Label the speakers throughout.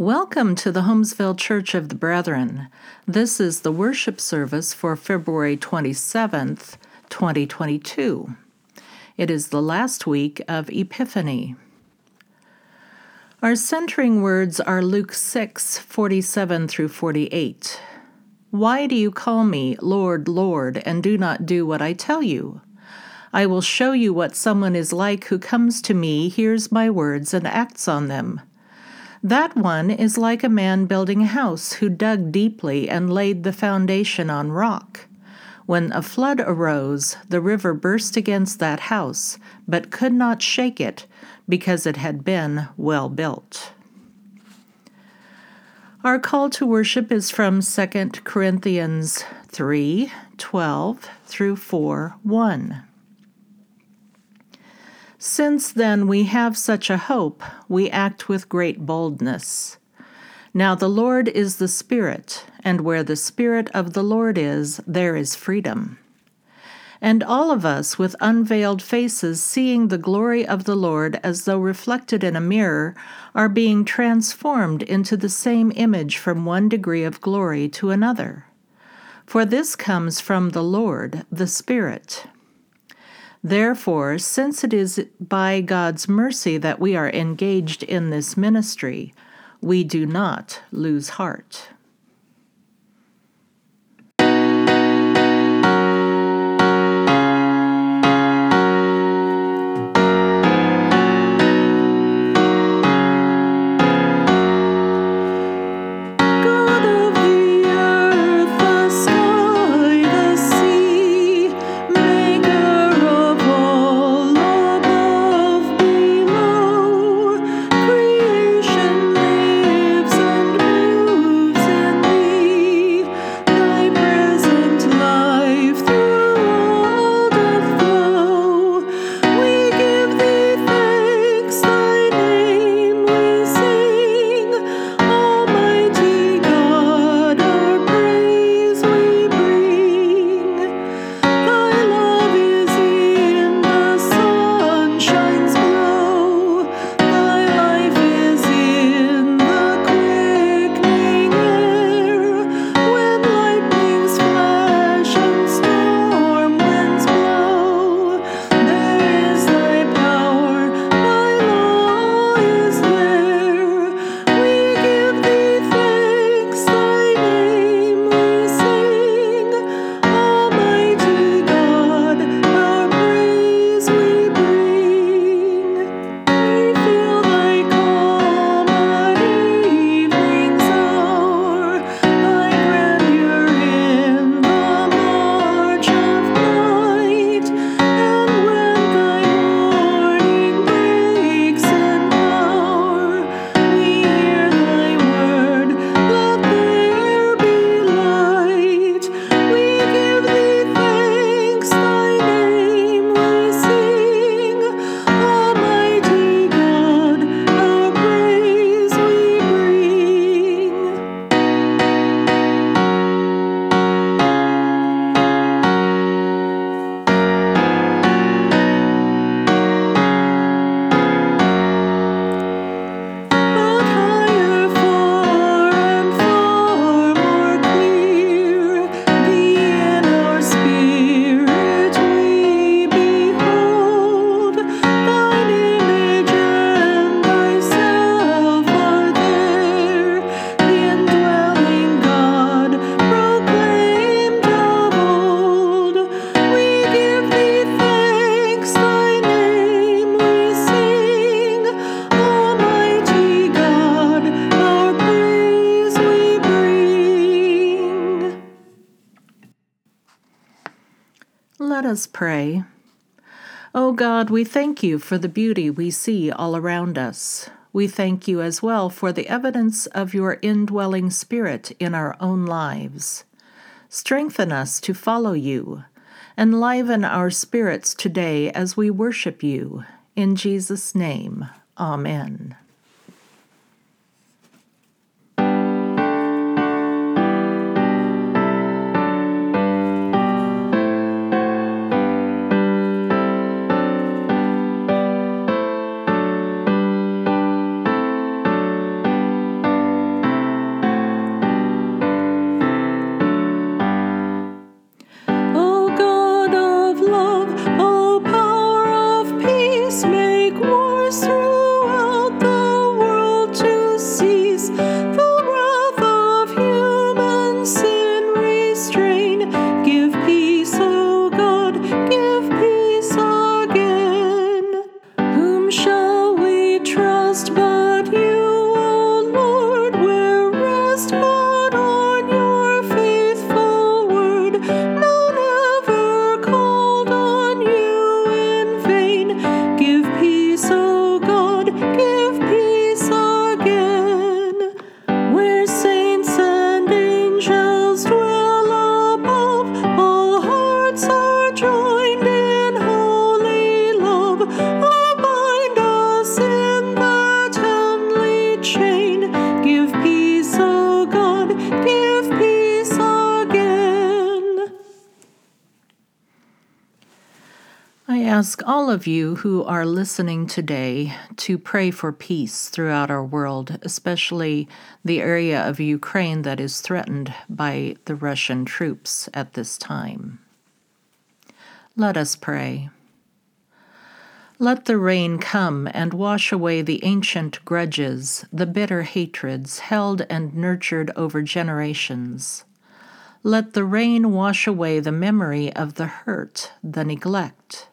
Speaker 1: Welcome to the Holmesville Church of the Brethren. This is the worship service for February 27th, 2022. It is the last week of Epiphany. Our centering words are Luke 6 47 through 48. Why do you call me Lord, Lord, and do not do what I tell you? I will show you what someone is like who comes to me, hears my words, and acts on them. That one is like a man building a house who dug deeply and laid the foundation on rock. When a flood arose, the river burst against that house, but could not shake it because it had been well built. Our call to worship is from 2 Corinthians 3 12 through 4 1. Since then we have such a hope, we act with great boldness. Now the Lord is the Spirit, and where the Spirit of the Lord is, there is freedom. And all of us, with unveiled faces, seeing the glory of the Lord as though reflected in a mirror, are being transformed into the same image from one degree of glory to another. For this comes from the Lord, the Spirit. Therefore, since it is by God's mercy that we are engaged in this ministry, we do not lose heart. God, we thank you for the beauty we see all around us. We thank you as well for the evidence of your indwelling spirit in our own lives. Strengthen us to follow you. Enliven our spirits today as we worship you. In Jesus' name, Amen. Ask all of you who are listening today to pray for peace throughout our world, especially the area of Ukraine that is threatened by the Russian troops at this time. Let us pray. Let the rain come and wash away the ancient grudges, the bitter hatreds held and nurtured over generations. Let the rain wash away the memory of the hurt, the neglect.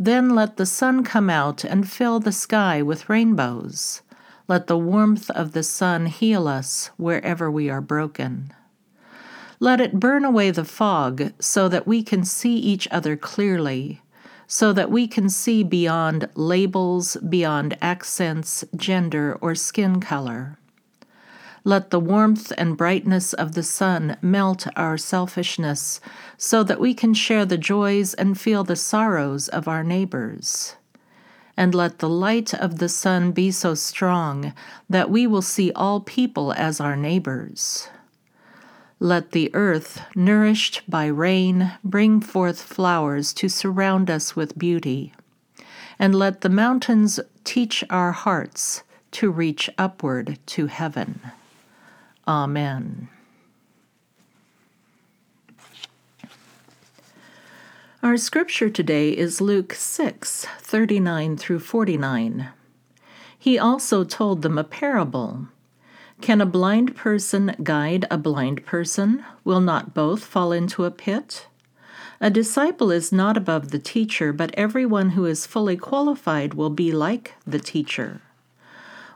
Speaker 1: Then let the sun come out and fill the sky with rainbows. Let the warmth of the sun heal us wherever we are broken. Let it burn away the fog so that we can see each other clearly so that we can see beyond labels, beyond accents, gender, or skin color. Let the warmth and brightness of the sun melt our selfishness so that we can share the joys and feel the sorrows of our neighbors. And let the light of the sun be so strong that we will see all people as our neighbors. Let the earth, nourished by rain, bring forth flowers to surround us with beauty. And let the mountains teach our hearts to reach upward to heaven. Amen. Our scripture today is Luke 6 39 through 49. He also told them a parable can a blind person guide a blind person? Will not both fall into a pit? A disciple is not above the teacher, but everyone who is fully qualified will be like the teacher.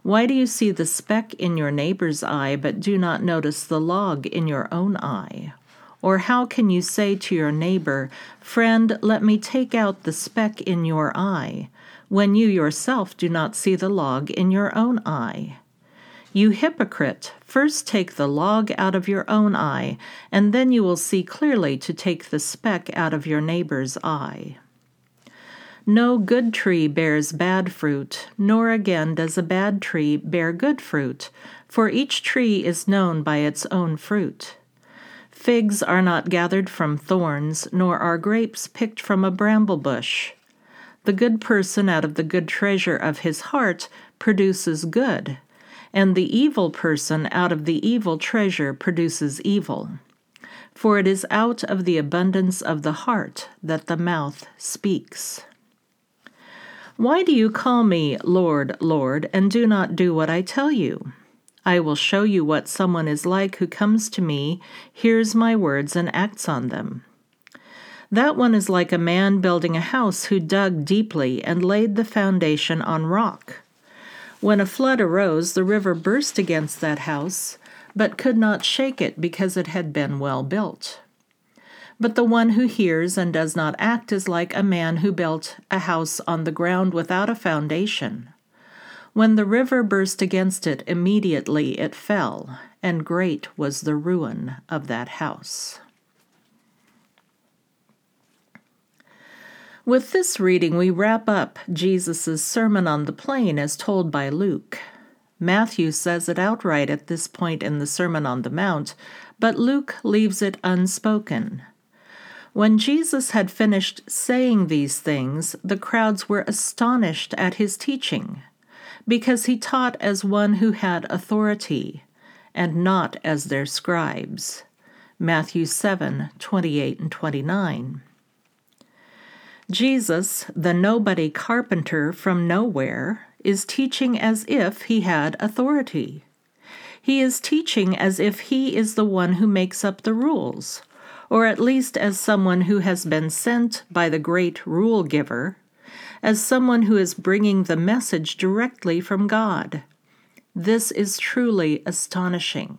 Speaker 1: Why do you see the speck in your neighbor's eye, but do not notice the log in your own eye? Or how can you say to your neighbor, Friend, let me take out the speck in your eye, when you yourself do not see the log in your own eye? You hypocrite, first take the log out of your own eye, and then you will see clearly to take the speck out of your neighbor's eye. No good tree bears bad fruit, nor again does a bad tree bear good fruit, for each tree is known by its own fruit. Figs are not gathered from thorns, nor are grapes picked from a bramble bush. The good person out of the good treasure of his heart produces good and the evil person out of the evil treasure produces evil. For it is out of the abundance of the heart that the mouth speaks. Why do you call me Lord, Lord, and do not do what I tell you? I will show you what someone is like who comes to me, hears my words, and acts on them. That one is like a man building a house who dug deeply and laid the foundation on rock. When a flood arose, the river burst against that house, but could not shake it because it had been well built. But the one who hears and does not act is like a man who built a house on the ground without a foundation. When the river burst against it, immediately it fell, and great was the ruin of that house. With this reading, we wrap up Jesus' Sermon on the Plain as told by Luke. Matthew says it outright at this point in the Sermon on the Mount, but Luke leaves it unspoken. When Jesus had finished saying these things, the crowds were astonished at his teaching, because he taught as one who had authority, and not as their scribes. Matthew 7 28 and 29. Jesus, the nobody carpenter from nowhere, is teaching as if he had authority. He is teaching as if he is the one who makes up the rules, or at least as someone who has been sent by the great rule giver, as someone who is bringing the message directly from God. This is truly astonishing.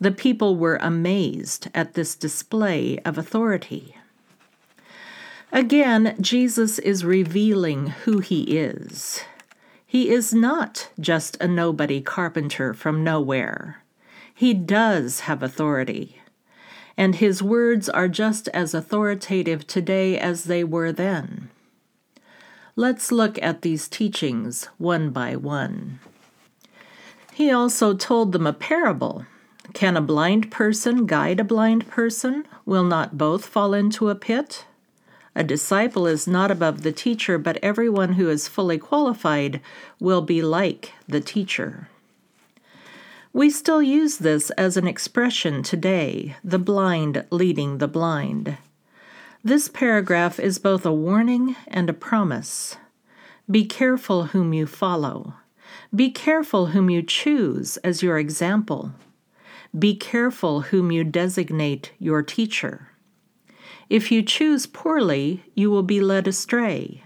Speaker 1: The people were amazed at this display of authority. Again, Jesus is revealing who he is. He is not just a nobody carpenter from nowhere. He does have authority. And his words are just as authoritative today as they were then. Let's look at these teachings one by one. He also told them a parable. Can a blind person guide a blind person? Will not both fall into a pit? A disciple is not above the teacher, but everyone who is fully qualified will be like the teacher. We still use this as an expression today the blind leading the blind. This paragraph is both a warning and a promise. Be careful whom you follow. Be careful whom you choose as your example. Be careful whom you designate your teacher. If you choose poorly, you will be led astray.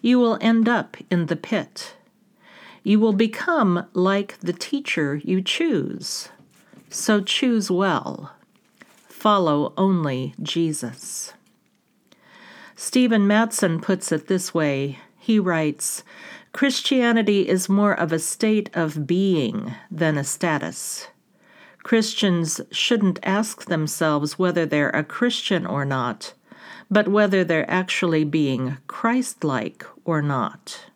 Speaker 1: You will end up in the pit. You will become like the teacher you choose. So choose well. Follow only Jesus. Stephen Mattson puts it this way he writes Christianity is more of a state of being than a status. Christians shouldn't ask themselves whether they're a Christian or not, but whether they're actually being Christ like or not.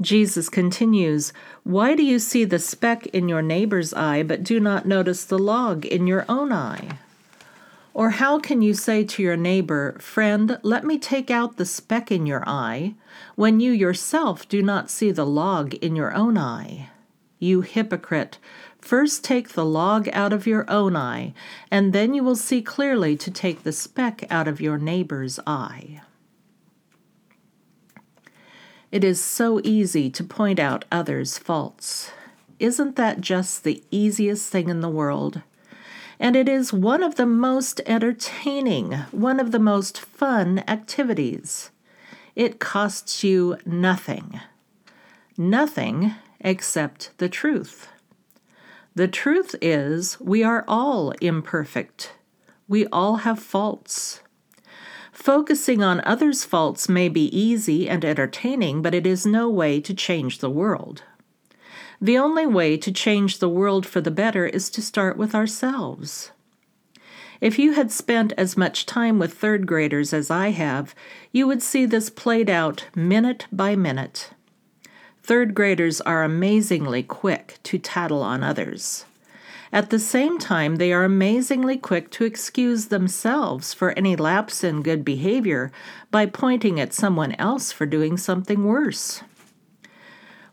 Speaker 1: Jesus continues, Why do you see the speck in your neighbor's eye, but do not notice the log in your own eye? Or how can you say to your neighbor, Friend, let me take out the speck in your eye, when you yourself do not see the log in your own eye? You hypocrite! First take the log out of your own eye, and then you will see clearly to take the speck out of your neighbor's eye. It is so easy to point out others' faults. Isn't that just the easiest thing in the world? And it is one of the most entertaining, one of the most fun activities. It costs you nothing. Nothing except the truth. The truth is, we are all imperfect. We all have faults. Focusing on others' faults may be easy and entertaining, but it is no way to change the world. The only way to change the world for the better is to start with ourselves. If you had spent as much time with third graders as I have, you would see this played out minute by minute. Third graders are amazingly quick to tattle on others. At the same time, they are amazingly quick to excuse themselves for any lapse in good behavior by pointing at someone else for doing something worse.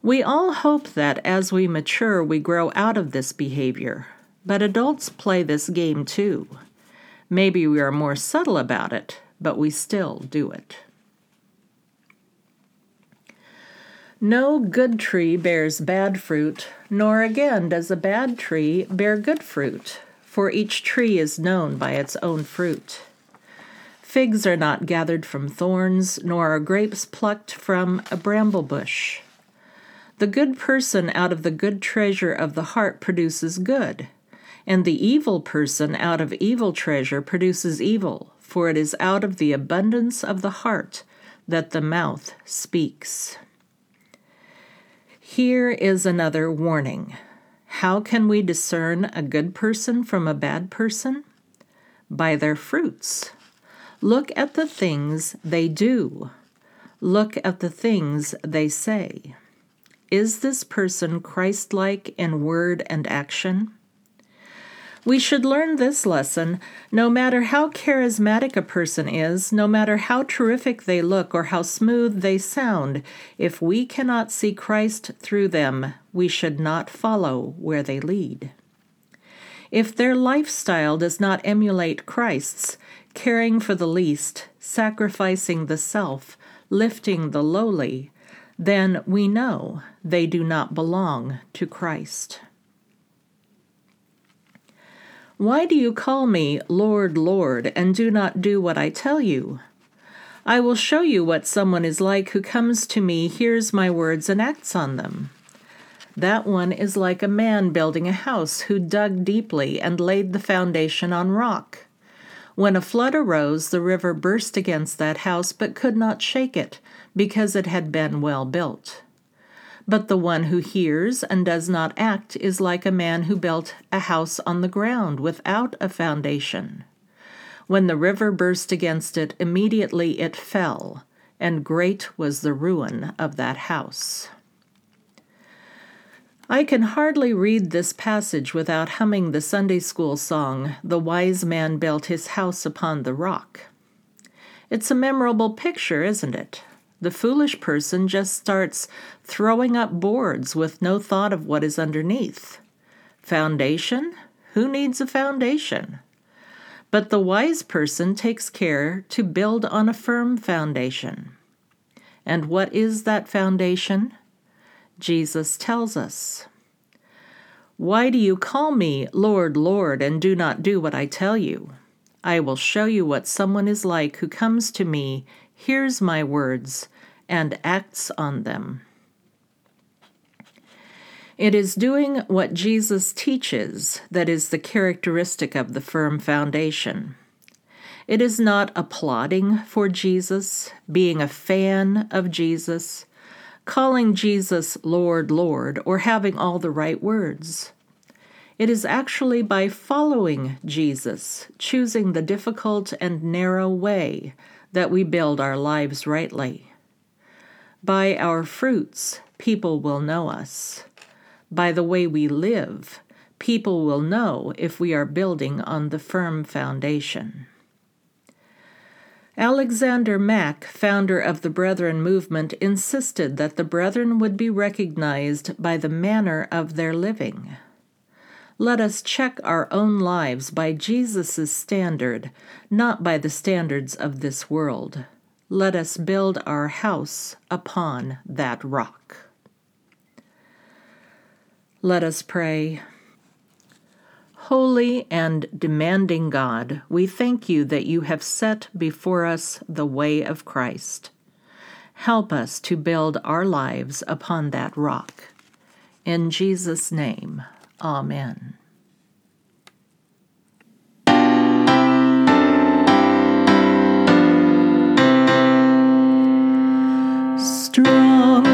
Speaker 1: We all hope that as we mature, we grow out of this behavior, but adults play this game too. Maybe we are more subtle about it, but we still do it. No good tree bears bad fruit, nor again does a bad tree bear good fruit, for each tree is known by its own fruit. Figs are not gathered from thorns, nor are grapes plucked from a bramble bush. The good person out of the good treasure of the heart produces good, and the evil person out of evil treasure produces evil, for it is out of the abundance of the heart that the mouth speaks. Here is another warning. How can we discern a good person from a bad person? By their fruits. Look at the things they do. Look at the things they say. Is this person Christ like in word and action? We should learn this lesson no matter how charismatic a person is, no matter how terrific they look or how smooth they sound, if we cannot see Christ through them, we should not follow where they lead. If their lifestyle does not emulate Christ's, caring for the least, sacrificing the self, lifting the lowly, then we know they do not belong to Christ. Why do you call me Lord, Lord, and do not do what I tell you? I will show you what someone is like who comes to me, hears my words, and acts on them. That one is like a man building a house who dug deeply and laid the foundation on rock. When a flood arose, the river burst against that house but could not shake it, because it had been well built. But the one who hears and does not act is like a man who built a house on the ground without a foundation. When the river burst against it, immediately it fell, and great was the ruin of that house. I can hardly read this passage without humming the Sunday school song, The Wise Man Built His House Upon the Rock. It's a memorable picture, isn't it? The foolish person just starts throwing up boards with no thought of what is underneath. Foundation? Who needs a foundation? But the wise person takes care to build on a firm foundation. And what is that foundation? Jesus tells us. Why do you call me Lord, Lord, and do not do what I tell you? I will show you what someone is like who comes to me, hears my words, and acts on them. It is doing what Jesus teaches that is the characteristic of the firm foundation. It is not applauding for Jesus, being a fan of Jesus, calling Jesus Lord, Lord, or having all the right words. It is actually by following Jesus, choosing the difficult and narrow way, that we build our lives rightly. By our fruits, people will know us by the way we live, people will know if we are building on the firm foundation. Alexander Mack, founder of the Brethren movement, insisted that the Brethren would be recognized by the manner of their living. Let us check our own lives by Jesus' standard, not by the standards of this world. Let us build our house upon that rock. Let us pray. Holy and demanding God, we thank you that you have set before us the way of Christ. Help us to build our lives upon that rock. In Jesus' name, Amen. strong.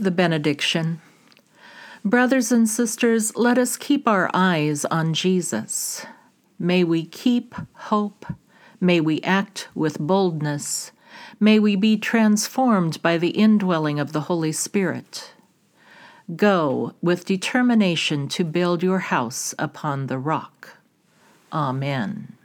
Speaker 1: The benediction. Brothers and sisters, let us keep our eyes on Jesus. May we keep hope. May we act with boldness. May we be transformed by the indwelling of the Holy Spirit. Go with determination to build your house upon the rock. Amen.